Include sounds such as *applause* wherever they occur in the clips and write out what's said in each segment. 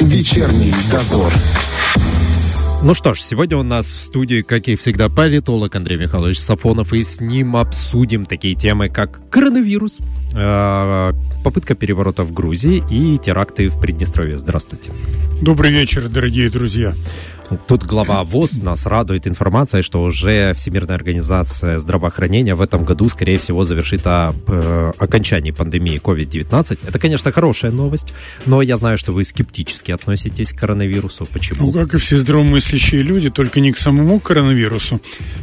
Вечерний дозор. Ну что ж, сегодня у нас в студии, как и всегда, политолог Андрей Михайлович Сафонов, и с ним обсудим такие темы, как коронавирус, э, попытка переворота в Грузии и теракты в Приднестровье. Здравствуйте. Добрый вечер, дорогие друзья. Тут глава ВОЗ нас радует информацией, что уже Всемирная организация здравоохранения в этом году, скорее всего, завершит о э, окончании пандемии COVID-19. Это, конечно, хорошая новость, но я знаю, что вы скептически относитесь к коронавирусу. Почему? Ну, как и все здравомыслящие люди, только не к самому коронавирусу,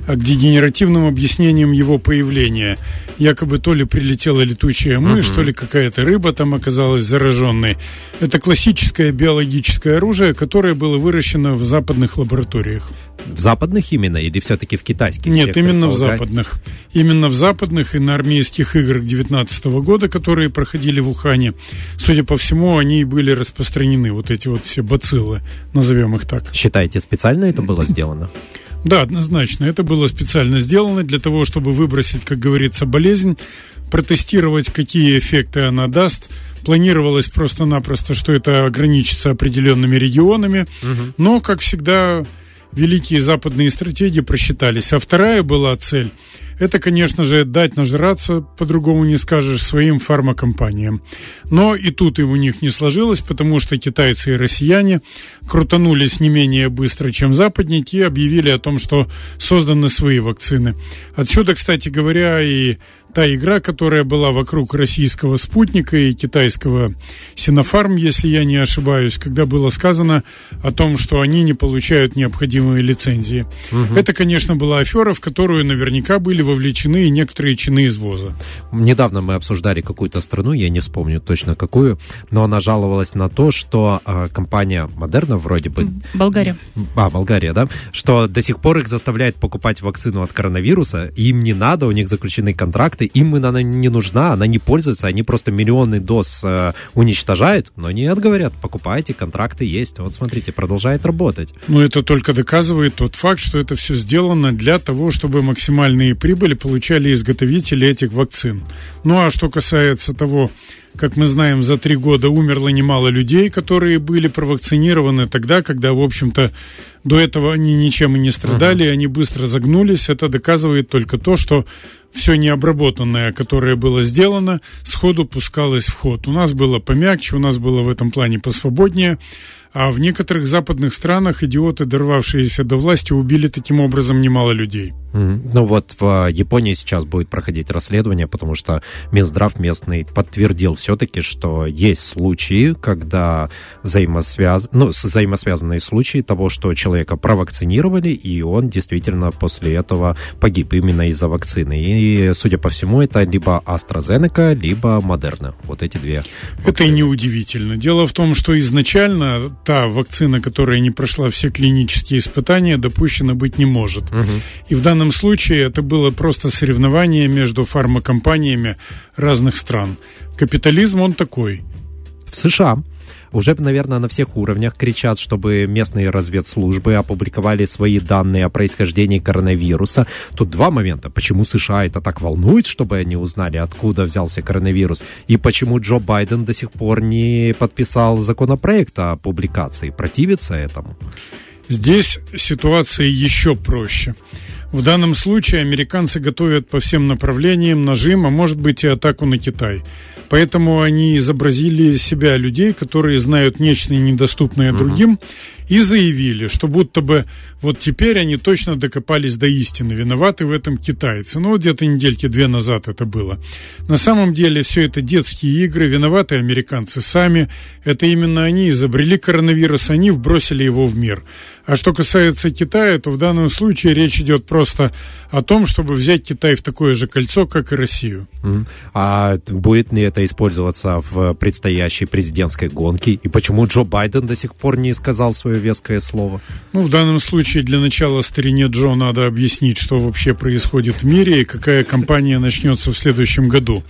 а к дегенеративным объяснениям его появления. Якобы то ли прилетела летучая мышь, угу. то ли какая-то рыба там оказалась зараженной. Это классическое биологическое оружие, которое было выращено в западном западных лабораториях. В западных именно или все-таки в китайских? Нет, именно в западных. Именно в западных и на армейских играх 19 года, которые проходили в Ухане. Судя по всему, они и были распространены, вот эти вот все бациллы, назовем их так. Считаете, специально это было сделано? Да, однозначно. Это было специально сделано для того, чтобы выбросить, как говорится, болезнь, протестировать, какие эффекты она даст – Планировалось просто-напросто, что это ограничится определенными регионами, угу. но, как всегда, великие западные стратегии просчитались. А вторая была цель это, конечно же, дать нажраться, по-другому не скажешь, своим фармакомпаниям. Но и тут и у них не сложилось, потому что китайцы и россияне крутанулись не менее быстро, чем западники, и объявили о том, что созданы свои вакцины. Отсюда, кстати говоря, и та игра, которая была вокруг российского спутника и китайского Синофарм, если я не ошибаюсь, когда было сказано о том, что они не получают необходимые лицензии. Угу. Это, конечно, была афера, в которую наверняка были вовлечены и некоторые чины извоза. Недавно мы обсуждали какую-то страну, я не вспомню точно какую, но она жаловалась на то, что э, компания Модерна вроде бы... Болгария. А, Болгария, да? Что до сих пор их заставляет покупать вакцину от коронавируса, им не надо, у них заключены контракты, им она не нужна, она не пользуется, они просто миллионы доз э, уничтожают, но нет, говорят, покупайте, контракты есть. Вот смотрите, продолжает работать. Но это только доказывает тот факт, что это все сделано для того, чтобы максимальные прибыли получали изготовители этих вакцин. Ну а что касается того, как мы знаем, за три года умерло немало людей, которые были провакцинированы тогда, когда, в общем-то, до этого они ничем и не страдали, uh-huh. они быстро загнулись. Это доказывает только то, что все необработанное, которое было сделано, сходу пускалось в ход. У нас было помягче, у нас было в этом плане посвободнее. А в некоторых западных странах идиоты, дорвавшиеся до власти, убили таким образом немало людей. Ну вот в Японии сейчас будет проходить расследование, потому что Минздрав местный подтвердил все-таки, что есть случаи, когда взаимосвяз... ну, взаимосвязанные случаи того, что человека провакцинировали, и он действительно после этого погиб именно из-за вакцины. И, судя по всему, это либо AstraZeneca, либо Moderna. Вот эти две. Вакцины. Это и неудивительно. Дело в том, что изначально та вакцина, которая не прошла все клинические испытания, допущена быть не может. Угу. И в данном случае это было просто соревнование между фармакомпаниями разных стран. Капитализм он такой. В США уже, наверное, на всех уровнях кричат, чтобы местные разведслужбы опубликовали свои данные о происхождении коронавируса. Тут два момента. Почему США это так волнует, чтобы они узнали, откуда взялся коронавирус, и почему Джо Байден до сих пор не подписал законопроект о публикации. Противится этому? Здесь ситуация еще проще. В данном случае американцы готовят по всем направлениям нажим, а может быть и атаку на Китай. Поэтому они изобразили из себя людей, которые знают нечто недоступное угу. другим, и заявили, что будто бы вот теперь они точно докопались до истины, виноваты в этом китайцы. Ну, вот где-то недельки две назад это было. На самом деле все это детские игры, виноваты американцы сами. Это именно они изобрели коронавирус, они вбросили его в мир. А что касается Китая, то в данном случае речь идет просто о том, чтобы взять Китай в такое же кольцо, как и Россию. А будет ли это использоваться в предстоящей президентской гонке? И почему Джо Байден до сих пор не сказал свое такое веское слово? Ну, в данном случае для начала старине Джо надо объяснить, что вообще происходит в мире и какая кампания начнется в следующем году.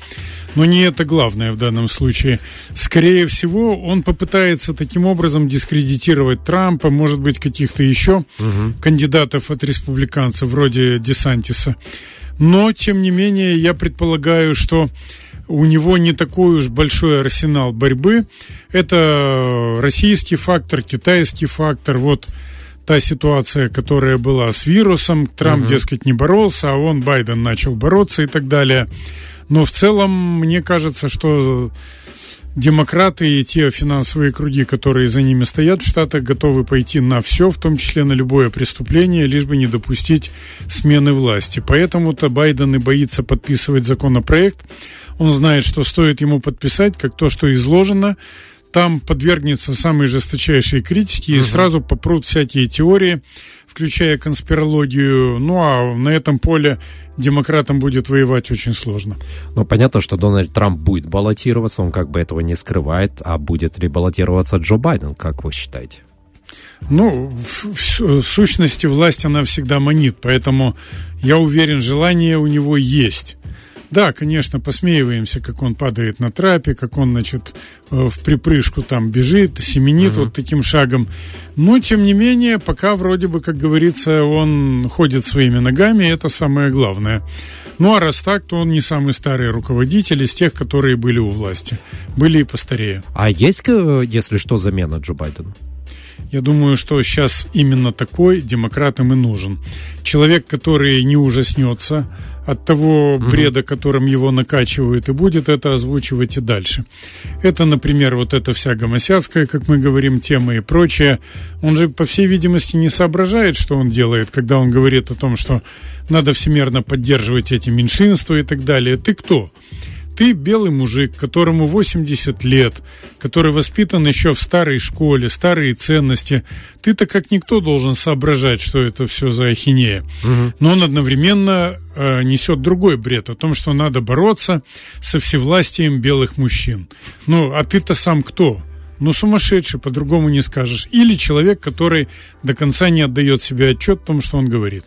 Но не это главное в данном случае. Скорее всего, он попытается таким образом дискредитировать Трампа, может быть, каких-то еще угу. кандидатов от республиканцев, вроде Десантиса. Но, тем не менее, я предполагаю, что у него не такой уж большой арсенал борьбы. Это российский фактор, китайский фактор. Вот та ситуация, которая была с вирусом. Трамп, угу. дескать, не боролся, а он, Байден, начал бороться и так далее. Но в целом, мне кажется, что демократы и те финансовые круги, которые за ними стоят в Штатах, готовы пойти на все, в том числе на любое преступление, лишь бы не допустить смены власти. Поэтому-то Байден и боится подписывать законопроект. Он знает, что стоит ему подписать, как то, что изложено, там подвергнется самой жесточайшей критике угу. и сразу попрут всякие теории, включая конспирологию. Ну а на этом поле демократам будет воевать очень сложно. Ну, понятно, что Дональд Трамп будет баллотироваться, он как бы этого не скрывает. А будет ли баллотироваться Джо Байден, как вы считаете? Ну, в, в, в сущности, власть, она всегда манит, поэтому я уверен, желание у него есть. Да, конечно, посмеиваемся, как он падает на трапе, как он, значит, э, в припрыжку там бежит, семенит uh-huh. вот таким шагом. Но, тем не менее, пока вроде бы, как говорится, он ходит своими ногами, это самое главное. Ну, а раз так, то он не самый старый руководитель из тех, которые были у власти. Были и постарее. А есть, э, если что, замена Джо Байдену? Я думаю, что сейчас именно такой демократам и нужен. Человек, который не ужаснется, от того бреда, которым его накачивают, и будет это озвучивать и дальше. Это, например, вот эта вся гомосядская, как мы говорим, тема и прочее. Он же, по всей видимости, не соображает, что он делает, когда он говорит о том, что надо всемерно поддерживать эти меньшинства и так далее. Ты кто? Ты белый мужик, которому 80 лет, который воспитан еще в старой школе, старые ценности. Ты-то как никто должен соображать, что это все за ахинея. Угу. Но он одновременно э, несет другой бред о том, что надо бороться со всевластием белых мужчин. Ну, а ты-то сам кто? Ну, сумасшедший, по-другому не скажешь. Или человек, который до конца не отдает себе отчет о том, что он говорит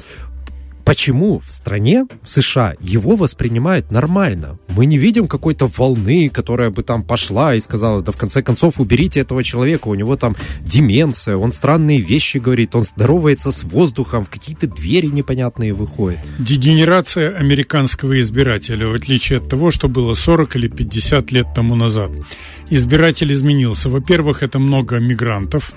почему в стране, в США, его воспринимают нормально. Мы не видим какой-то волны, которая бы там пошла и сказала, да в конце концов уберите этого человека, у него там деменция, он странные вещи говорит, он здоровается с воздухом, в какие-то двери непонятные выходит. Дегенерация американского избирателя, в отличие от того, что было 40 или 50 лет тому назад. Избиратель изменился. Во-первых, это много мигрантов,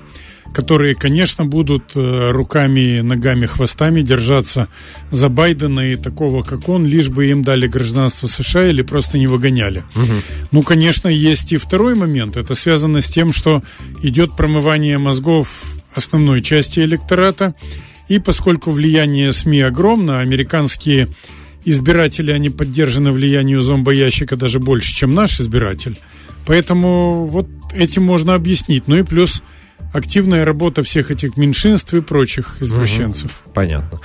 которые, конечно, будут э, руками, ногами, хвостами держаться за Байдена и такого, как он, лишь бы им дали гражданство США или просто не выгоняли. Угу. Ну, конечно, есть и второй момент. Это связано с тем, что идет промывание мозгов основной части электората. И поскольку влияние СМИ огромно, американские избиратели, они поддержаны влиянию зомбоящика даже больше, чем наш избиратель. Поэтому вот этим можно объяснить. Ну и плюс активная работа всех этих меньшинств и прочих извращенцев. Угу, понятно.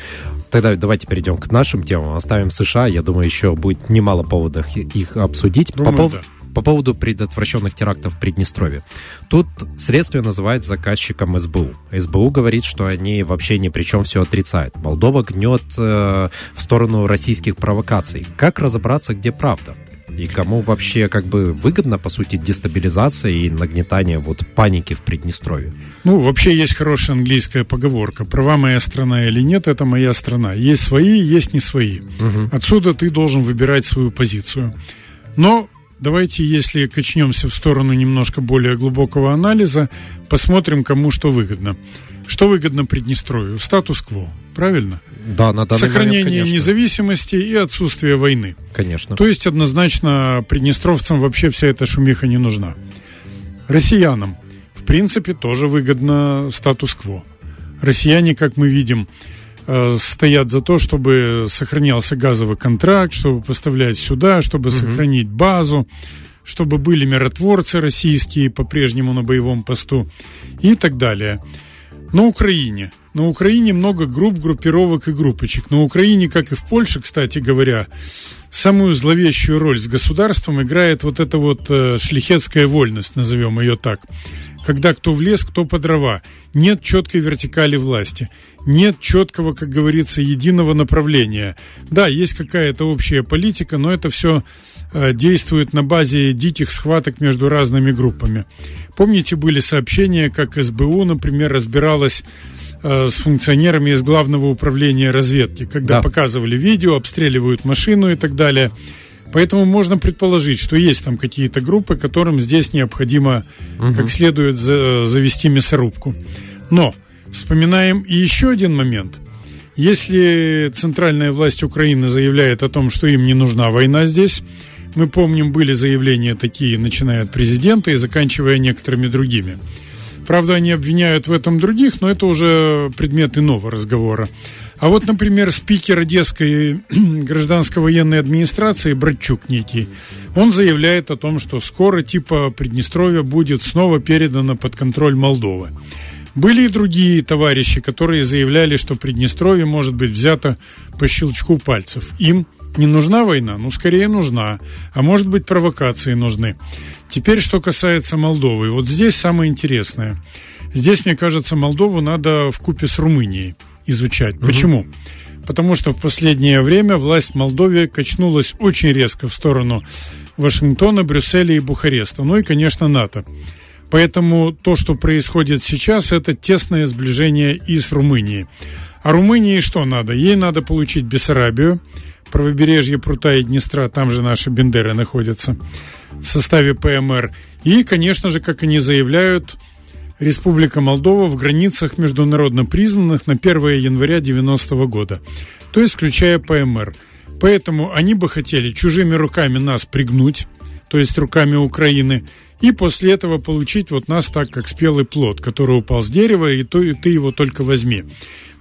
Тогда давайте перейдем к нашим темам. Оставим США. Я думаю, еще будет немало поводов их обсудить. Думаю, по, да. по поводу предотвращенных терактов в Приднестровье. Тут следствие называет заказчиком СБУ. СБУ говорит, что они вообще ни при чем все отрицают. Молдова гнет э, в сторону российских провокаций. Как разобраться, где правда? И кому вообще как бы выгодно, по сути, дестабилизация и нагнетание вот паники в Приднестровье? Ну, вообще есть хорошая английская поговорка. Права моя страна или нет, это моя страна. Есть свои, есть не свои. Угу. Отсюда ты должен выбирать свою позицию. Но давайте, если качнемся в сторону немножко более глубокого анализа, посмотрим, кому что выгодно. Что выгодно Приднестровью? Статус-кво, правильно? Да, на данный Сохранение момент, конечно. независимости и отсутствие войны. Конечно. То есть однозначно приднестровцам вообще вся эта шумиха не нужна. Россиянам, в принципе, тоже выгодно статус-кво. Россияне, как мы видим, э, стоят за то, чтобы сохранялся газовый контракт, чтобы поставлять сюда, чтобы угу. сохранить базу, чтобы были миротворцы российские по-прежнему на боевом посту и так далее. На Украине – на Украине много групп, группировок и группочек. На Украине, как и в Польше, кстати говоря, самую зловещую роль с государством играет вот эта вот э, шлихетская вольность, назовем ее так. Когда кто в лес, кто по дрова. Нет четкой вертикали власти. Нет четкого, как говорится, единого направления. Да, есть какая-то общая политика, но это все действует на базе диких схваток между разными группами. Помните, были сообщения, как СБУ, например, разбиралась Э, с функционерами из главного управления разведки, когда да. показывали видео, обстреливают машину и так далее. Поэтому можно предположить, что есть там какие-то группы, которым здесь необходимо угу. как следует за, завести мясорубку. Но вспоминаем и еще один момент. Если центральная власть Украины заявляет о том, что им не нужна война здесь, мы помним, были заявления такие, начиная от президента и заканчивая некоторыми другими. Правда, они обвиняют в этом других, но это уже предмет иного разговора. А вот, например, спикер Одесской *clears throat* гражданской военной администрации Братчук некий, он заявляет о том, что скоро типа Приднестровья будет снова передано под контроль Молдовы. Были и другие товарищи, которые заявляли, что Приднестровье может быть взято по щелчку пальцев. Им не нужна война? Ну, скорее нужна. А может быть, провокации нужны. Теперь, что касается Молдовы. Вот здесь самое интересное. Здесь, мне кажется, Молдову надо в купе с Румынией изучать. Угу. Почему? Потому что в последнее время власть в Молдове качнулась очень резко в сторону Вашингтона, Брюсселя и Бухареста. Ну и, конечно, НАТО. Поэтому то, что происходит сейчас, это тесное сближение и с Румынией. А Румынии что надо? Ей надо получить Бессарабию, правобережье Прута и Днестра, там же наши Бендеры находятся, в составе ПМР. И, конечно же, как они заявляют, Республика Молдова в границах международно признанных на 1 января 90 года, то есть включая ПМР. Поэтому они бы хотели чужими руками нас пригнуть, то есть руками Украины, и после этого получить вот нас так, как спелый плод, который упал с дерева, и, то, и ты его только возьми.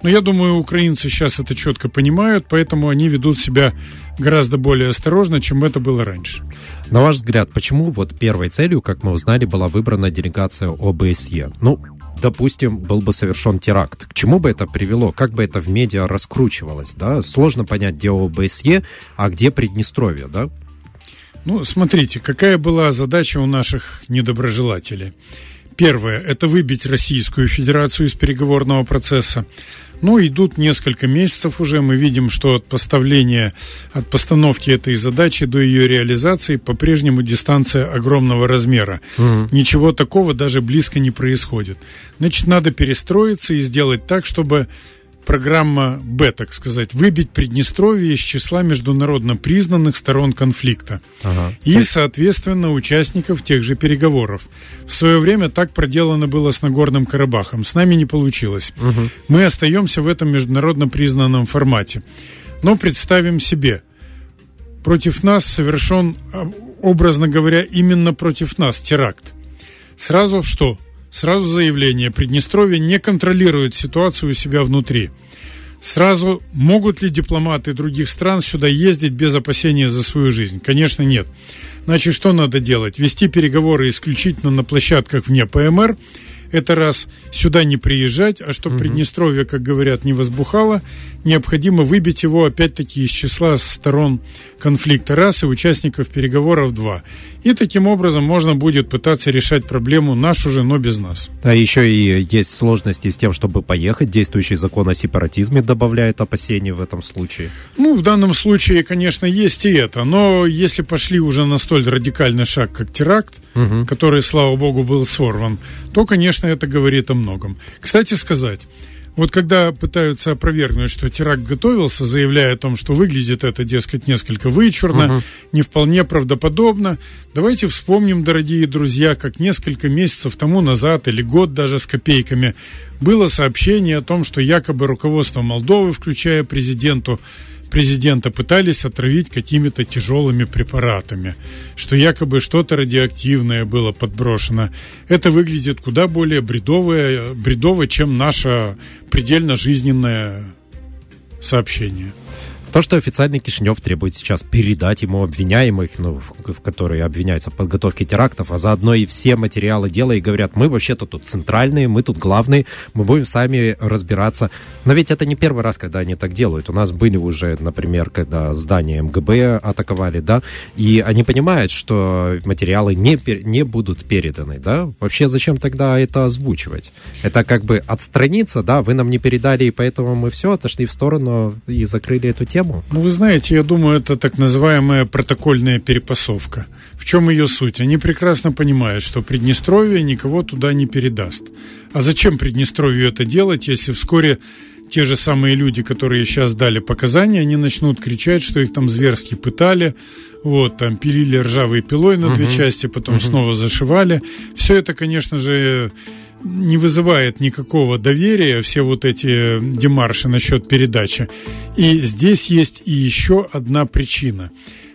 Но я думаю, украинцы сейчас это четко понимают, поэтому они ведут себя гораздо более осторожно, чем это было раньше. На ваш взгляд, почему вот первой целью, как мы узнали, была выбрана делегация ОБСЕ? Ну, допустим, был бы совершен теракт. К чему бы это привело? Как бы это в медиа раскручивалось? Да? Сложно понять, где ОБСЕ, а где Приднестровье, да? Ну, смотрите, какая была задача у наших недоброжелателей. Первое – это выбить Российскую Федерацию из переговорного процесса. Ну, идут несколько месяцев уже, мы видим, что от поставления, от постановки этой задачи до ее реализации по-прежнему дистанция огромного размера. Угу. Ничего такого даже близко не происходит. Значит, надо перестроиться и сделать так, чтобы программа Б, так сказать, выбить Приднестровье из числа международно признанных сторон конфликта ага. и, соответственно, участников тех же переговоров. В свое время так проделано было с Нагорным Карабахом. С нами не получилось. Угу. Мы остаемся в этом международно признанном формате. Но представим себе, против нас совершен, а, образно говоря, именно против нас теракт. Сразу что? Сразу заявление, Приднестровье не контролирует ситуацию у себя внутри. Сразу могут ли дипломаты других стран сюда ездить без опасения за свою жизнь? Конечно, нет. Значит, что надо делать? Вести переговоры исключительно на площадках вне ПМР – это раз сюда не приезжать, а чтобы угу. Приднестровье, как говорят, не возбухало, необходимо выбить его опять-таки из числа сторон конфликта раз и участников переговоров два. И таким образом можно будет пытаться решать проблему нашу же, но без нас. А еще и есть сложности с тем, чтобы поехать. Действующий закон о сепаратизме добавляет опасений в этом случае. Ну, в данном случае, конечно, есть и это. Но если пошли уже на столь радикальный шаг, как теракт, угу. который, слава богу, был сорван, то, конечно, это говорит о многом. Кстати сказать, вот когда пытаются опровергнуть, что теракт готовился, заявляя о том, что выглядит это, дескать, несколько вычурно, угу. не вполне правдоподобно, давайте вспомним, дорогие друзья, как несколько месяцев тому назад или год даже с копейками было сообщение о том, что якобы руководство Молдовы, включая президенту, президента пытались отравить какими-то тяжелыми препаратами, что якобы что-то радиоактивное было подброшено. Это выглядит куда более бредовое, бредово, чем наше предельно жизненное сообщение. То, что официальный Кишинев требует сейчас передать ему обвиняемых, ну, в, которые обвиняются в подготовке терактов, а заодно и все материалы дела, и говорят, мы вообще-то тут центральные, мы тут главные, мы будем сами разбираться. Но ведь это не первый раз, когда они так делают. У нас были уже, например, когда здание МГБ атаковали, да, и они понимают, что материалы не, не будут переданы, да. Вообще зачем тогда это озвучивать? Это как бы отстраниться, да, вы нам не передали, и поэтому мы все отошли в сторону и закрыли эту тему тему? Ну, вы знаете, я думаю, это так называемая протокольная перепасовка. В чем ее суть? Они прекрасно понимают, что Приднестровье никого туда не передаст. А зачем Приднестровью это делать, если вскоре те же самые люди, которые сейчас дали показания, они начнут кричать, что их там зверски пытали, вот, там пилили ржавой пилой на две uh-huh. части, потом uh-huh. снова зашивали. Все это, конечно же, не вызывает никакого доверия, все вот эти демарши насчет передачи. И здесь есть и еще одна причина.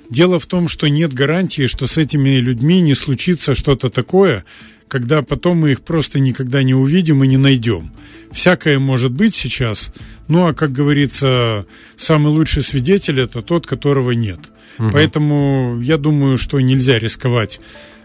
Дело в том, что нет гарантии, что с этими людьми не случится что-то такое, когда потом мы их просто никогда не увидим и не найдем. Всякое может быть сейчас, ну а, как говорится, самый лучший свидетель это тот, которого нет. Угу. Поэтому я думаю, что нельзя рисковать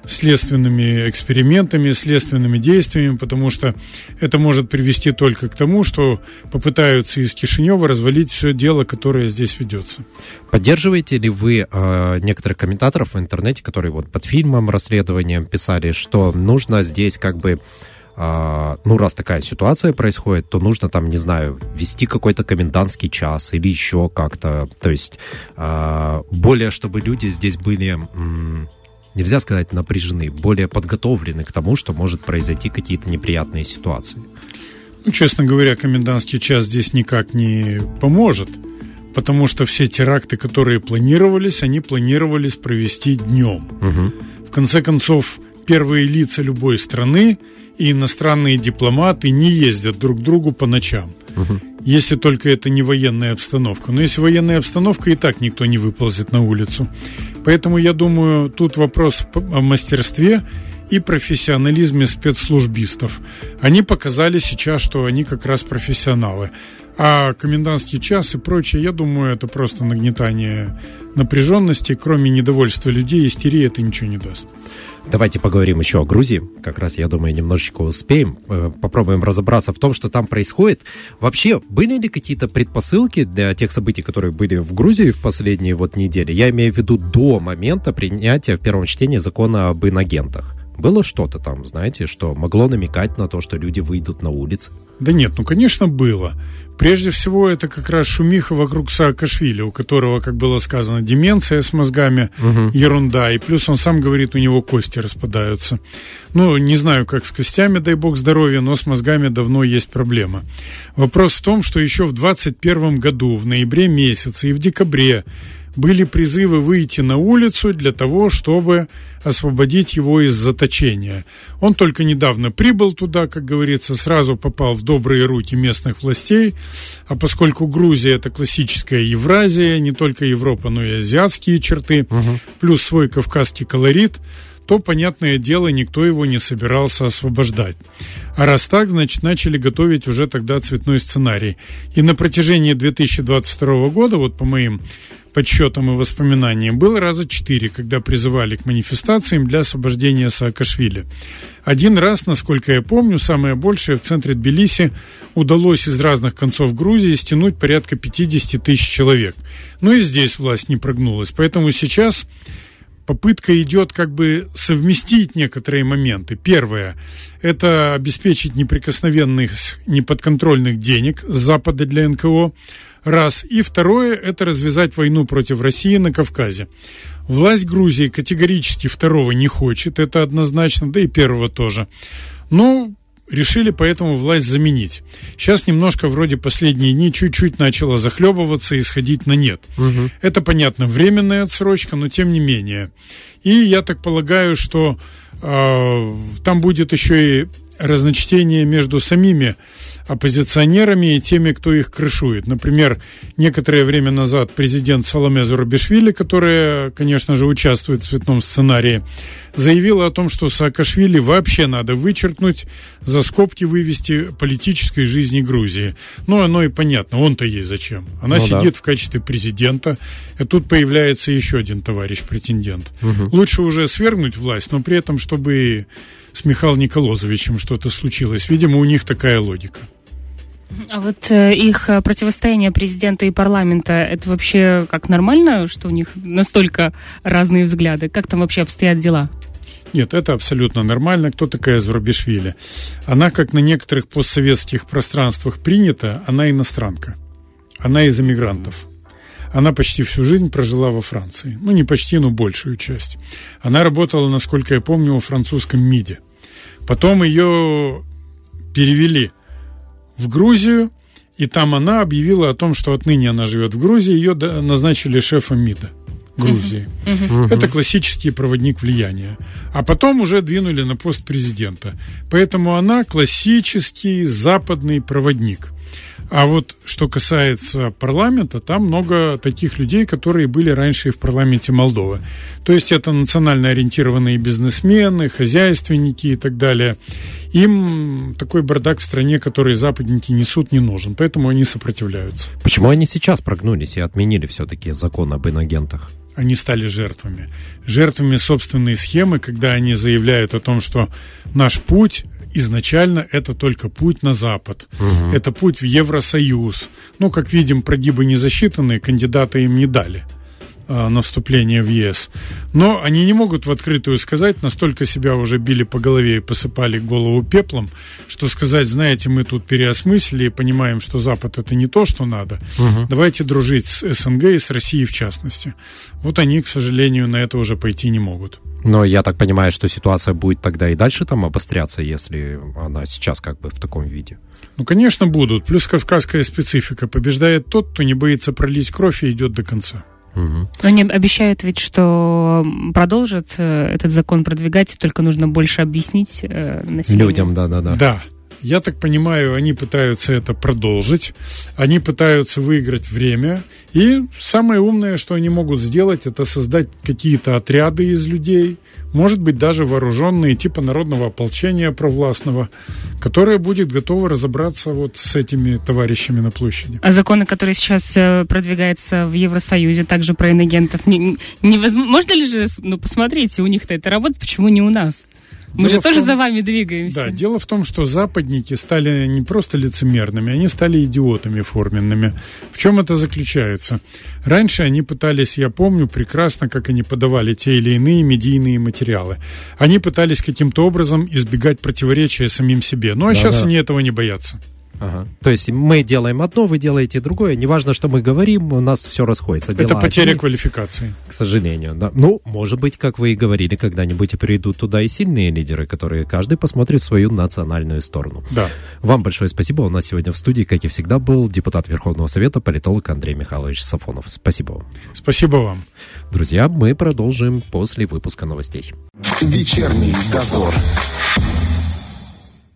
следственными экспериментами, следственными действиями, потому что это может привести только к тому, что попытаются из Кишинева развалить все дело, которое здесь ведется. Поддерживаете ли вы э, некоторых комментаторов в интернете, которые вот под фильмом, расследованием писали, что нужно здесь как бы а, ну, раз такая ситуация происходит, то нужно там, не знаю, вести какой-то комендантский час или еще как-то. То есть а, более, чтобы люди здесь были нельзя сказать напряжены, более подготовлены к тому, что может произойти какие-то неприятные ситуации. Ну, честно говоря, комендантский час здесь никак не поможет, потому что все теракты, которые планировались, они планировались провести днем. Угу. В конце концов, первые лица любой страны и иностранные дипломаты не ездят друг к другу по ночам. Угу. Если только это не военная обстановка. Но если военная обстановка, и так никто не выползет на улицу. Поэтому я думаю, тут вопрос о мастерстве и профессионализме спецслужбистов. Они показали сейчас, что они как раз профессионалы. А комендантский час и прочее, я думаю, это просто нагнетание напряженности. Кроме недовольства людей, истерии это ничего не даст. Давайте поговорим еще о Грузии. Как раз, я думаю, немножечко успеем. Э, попробуем разобраться в том, что там происходит. Вообще, были ли какие-то предпосылки для тех событий, которые были в Грузии в последние вот недели? Я имею в виду до момента принятия в первом чтении закона об инагентах. Было что-то там, знаете, что могло намекать на то, что люди выйдут на улицы? Да нет, ну, конечно, было. Прежде всего, это как раз шумиха вокруг Саакашвили, у которого, как было сказано, деменция с мозгами, угу. ерунда. И плюс он сам говорит, у него кости распадаются. Ну, не знаю, как с костями, дай бог здоровья, но с мозгами давно есть проблема. Вопрос в том, что еще в 2021 году, в ноябре месяце и в декабре были призывы выйти на улицу для того, чтобы освободить его из заточения. Он только недавно прибыл туда, как говорится, сразу попал в добрые руки местных властей, а поскольку Грузия это классическая Евразия, не только Европа, но и азиатские черты, угу. плюс свой кавказский колорит, то, понятное дело, никто его не собирался освобождать. А раз так, значит, начали готовить уже тогда цветной сценарий. И на протяжении 2022 года, вот по моим подсчетам и воспоминаниям, было раза четыре, когда призывали к манифестациям для освобождения Саакашвили. Один раз, насколько я помню, самое большее в центре Тбилиси удалось из разных концов Грузии стянуть порядка 50 тысяч человек. Но и здесь власть не прогнулась. Поэтому сейчас попытка идет как бы совместить некоторые моменты. Первое – это обеспечить неприкосновенных, неподконтрольных денег с Запада для НКО – Раз. И второе – это развязать войну против России на Кавказе. Власть Грузии категорически второго не хочет, это однозначно, да и первого тоже. Но решили поэтому власть заменить. Сейчас немножко вроде последние дни чуть-чуть начала захлебываться и сходить на нет. Угу. Это, понятно, временная отсрочка, но тем не менее. И я так полагаю, что э, там будет еще и разночтение между самими оппозиционерами и теми, кто их крышует. Например, некоторое время назад президент Соломе Зурабишвили, которая, конечно же, участвует в цветном сценарии, заявила о том, что Саакашвили вообще надо вычеркнуть, за скобки вывести политической жизни Грузии. Ну, оно и понятно, он-то ей зачем. Она ну, сидит да. в качестве президента, и тут появляется еще один товарищ-претендент. Угу. Лучше уже свергнуть власть, но при этом, чтобы с Михаилом Николозовичем что-то случилось. Видимо, у них такая логика. А вот э, их э, противостояние президента и парламента, это вообще как нормально, что у них настолько разные взгляды? Как там вообще обстоят дела? Нет, это абсолютно нормально. Кто такая Зурабишвили? Она, как на некоторых постсоветских пространствах принята, она иностранка. Она из эмигрантов. Она почти всю жизнь прожила во Франции. Ну, не почти, но большую часть. Она работала, насколько я помню, во французском МИДе. Потом ее перевели в Грузию, И там она объявила о том, что отныне она живет в Грузии, ее назначили шефом МИДа. Грузии. Uh-huh. Это классический проводник влияния. А потом уже двинули на пост президента. Поэтому она классический западный проводник. А вот что касается парламента, там много таких людей, которые были раньше и в парламенте Молдовы. То есть это национально ориентированные бизнесмены, хозяйственники и так далее. Им такой бардак в стране, который западники несут, не нужен. Поэтому они сопротивляются. Почему они сейчас прогнулись и отменили все-таки закон об иногентах? они стали жертвами. Жертвами собственной схемы, когда они заявляют о том, что наш путь изначально это только путь на Запад. Угу. Это путь в Евросоюз. Ну, как видим, прогибы не засчитаны, кандидата им не дали. А, на вступление в ЕС. Но они не могут в открытую сказать, настолько себя уже били по голове и посыпали голову пеплом, что сказать, знаете, мы тут переосмыслили и понимаем, что Запад это не то, что надо. Угу. Давайте дружить с СНГ и с Россией в частности. Вот они, к сожалению, на это уже пойти не могут. Но я так понимаю, что ситуация будет тогда и дальше там обостряться, если она сейчас как бы в таком виде. Ну, конечно, будут. Плюс кавказская специфика. Побеждает тот, кто не боится пролить кровь и идет до конца. Угу. Они обещают ведь, что продолжат э, этот закон продвигать, только нужно больше объяснить э, населению. Людям, да-да-да. Да. Я так понимаю, они пытаются это продолжить, они пытаются выиграть время, и самое умное, что они могут сделать, это создать какие-то отряды из людей, может быть, даже вооруженные типа народного ополчения провластного, которое будет готово разобраться вот с этими товарищами на площади. А законы, которые сейчас э, продвигаются в Евросоюзе, также про иногентов, не, невозможно, можно ли же, ну, посмотрите, у них-то это работает, почему не у нас? Мы дело же тоже том, за вами двигаемся. Да, дело в том, что западники стали не просто лицемерными, они стали идиотами форменными. В чем это заключается? Раньше они пытались, я помню прекрасно, как они подавали те или иные медийные материалы. Они пытались каким-то образом избегать противоречия самим себе. Ну а да, сейчас да. они этого не боятся. Ага. То есть мы делаем одно, вы делаете другое. Неважно, что мы говорим, у нас все расходится. Дела Это потеря одни, квалификации. К сожалению, да. Ну, может быть, как вы и говорили, когда-нибудь придут туда и сильные лидеры, которые каждый посмотрит свою национальную сторону. Да. Вам большое спасибо. У нас сегодня в студии, как и всегда, был депутат Верховного Совета, политолог Андрей Михайлович Сафонов. Спасибо вам. Спасибо вам. Друзья, мы продолжим после выпуска новостей. Вечерний дозор.